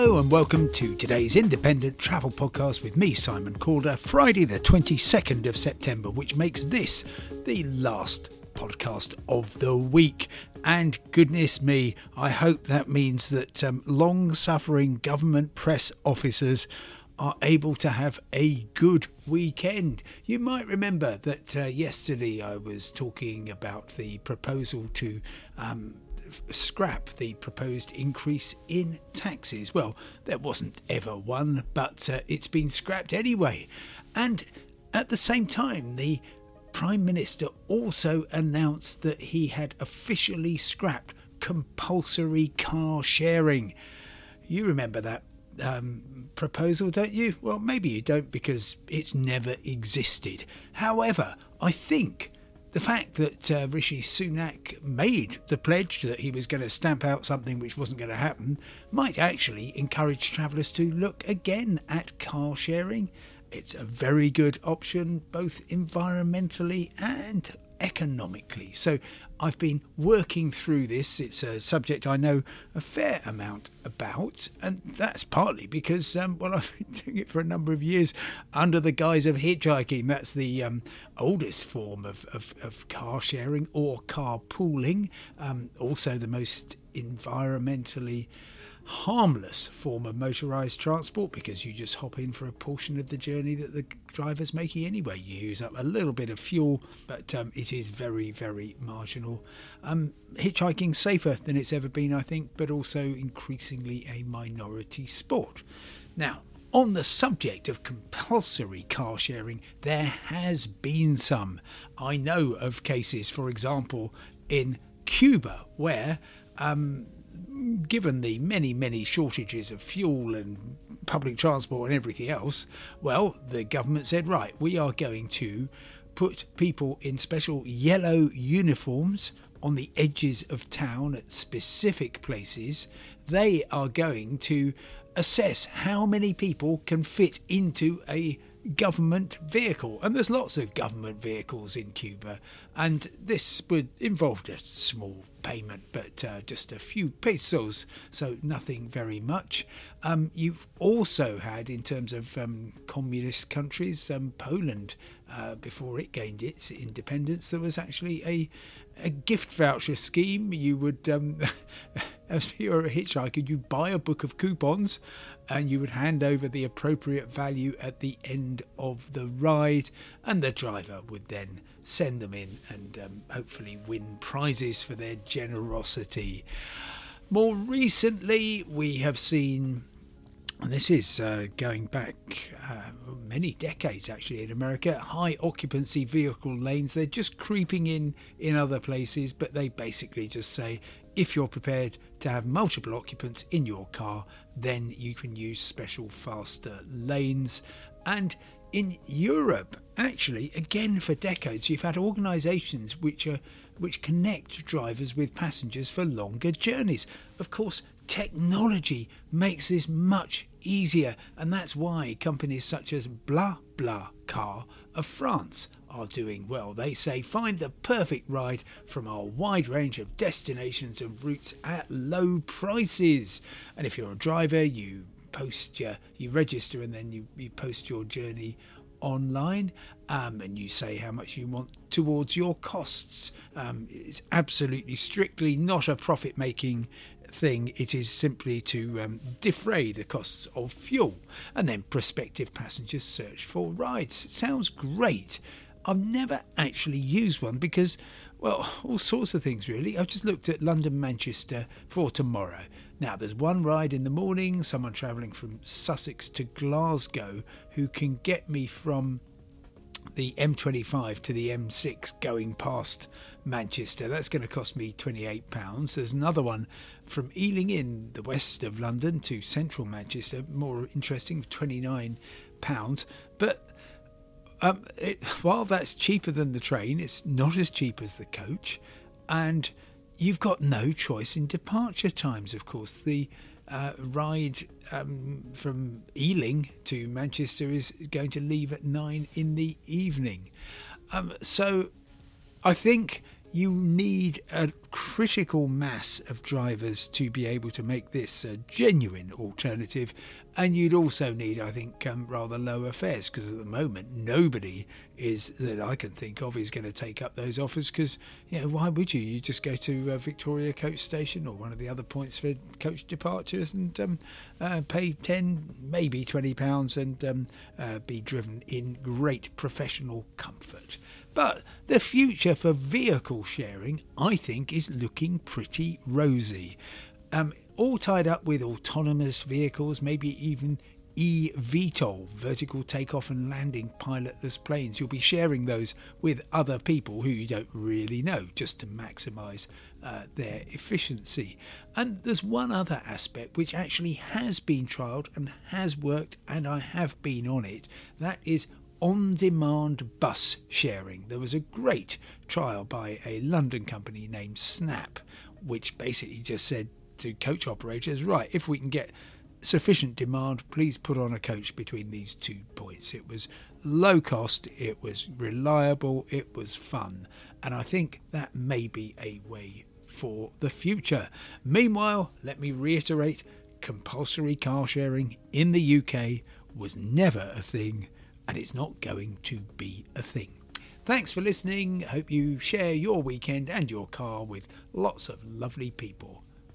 Hello and welcome to today's independent travel podcast with me, Simon Calder, Friday, the 22nd of September, which makes this the last podcast of the week. And goodness me, I hope that means that um, long suffering government press officers are able to have a good weekend. You might remember that uh, yesterday I was talking about the proposal to um, scrap the proposed increase in taxes. Well, there wasn't ever one, but uh, it's been scrapped anyway. And at the same time, the Prime Minister also announced that he had officially scrapped compulsory car sharing. You remember that um, proposal, don't you? Well, maybe you don't because it's never existed. However, I think the fact that uh, Rishi Sunak made the pledge that he was going to stamp out something which wasn't going to happen might actually encourage travellers to look again at car sharing. It's a very good option, both environmentally and economically. So I've been working through this. It's a subject I know a fair amount about, and that's partly because, um, well, I've been doing it for a number of years under the guise of hitchhiking. That's the um, oldest form of, of, of, car sharing or carpooling, um, also the most environmentally harmless form of motorised transport because you just hop in for a portion of the journey that the driver's making anyway. You use up a little bit of fuel, but um, it is very, very marginal. Um, hitchhiking safer than it's ever been, I think, but also increasingly a minority sport. Now, on the subject of compulsory car sharing, there has been some. I know of cases, for example, in Cuba, where um, given the many, many shortages of fuel and public transport and everything else, well, the government said, right, we are going to put people in special yellow uniforms on the edges of town at specific places. They are going to assess how many people can fit into a government vehicle. And there's lots of government vehicles in Cuba. And this would involve a small payment, but uh, just a few pesos, so nothing very much. Um, you've also had, in terms of um, communist countries, um, Poland, uh, before it gained its independence, there was actually a a gift voucher scheme. You would, um, as you're a hitchhiker, you buy a book of coupons and you would hand over the appropriate value at the end of the ride, and the driver would then send them in and um, hopefully win prizes for their generosity. More recently, we have seen and this is uh, going back uh, many decades actually in America. High occupancy vehicle lanes, they're just creeping in in other places, but they basically just say if you're prepared to have multiple occupants in your car, then you can use special faster lanes. And in Europe, actually, again for decades, you've had organisations which are which connect drivers with passengers for longer journeys. Of course, technology makes this much easier, and that's why companies such as Blah Blah Car of France are doing well. They say find the perfect ride from our wide range of destinations and routes at low prices. And if you're a driver, you post your you register and then you, you post your journey online um, and you say how much you want towards your costs. Um, it's absolutely strictly not a profit making thing, it is simply to um, defray the costs of fuel. And then prospective passengers search for rides. It sounds great. I've never actually used one because, well, all sorts of things really. I've just looked at London Manchester for tomorrow. Now, there's one ride in the morning, someone travelling from Sussex to Glasgow who can get me from the M25 to the M6 going past Manchester. That's going to cost me £28. There's another one from Ealing in the west of London to central Manchester, more interesting, £29. But um, it, while that's cheaper than the train, it's not as cheap as the coach. And you've got no choice in departure times, of course. The uh, ride um, from Ealing to Manchester is going to leave at nine in the evening. Um, so I think you need a critical mass of drivers to be able to make this a genuine alternative. And you'd also need, I think, um, rather lower fares because at the moment nobody is that I can think of is going to take up those offers because you know why would you? You just go to uh, Victoria Coach Station or one of the other points for coach departures and um, uh, pay ten, maybe twenty pounds and um, uh, be driven in great professional comfort. But the future for vehicle sharing, I think, is looking pretty rosy. Um, all tied up with autonomous vehicles, maybe even eVTOL, vertical takeoff and landing pilotless planes. You'll be sharing those with other people who you don't really know, just to maximise uh, their efficiency. And there's one other aspect which actually has been trialled and has worked, and I have been on it. That is on demand bus sharing. There was a great trial by a London company named Snap, which basically just said to coach operators, right, if we can get sufficient demand, please put on a coach between these two points. It was low cost, it was reliable, it was fun, and I think that may be a way for the future. Meanwhile, let me reiterate compulsory car sharing in the UK was never a thing and it's not going to be a thing. Thanks for listening. Hope you share your weekend and your car with lots of lovely people.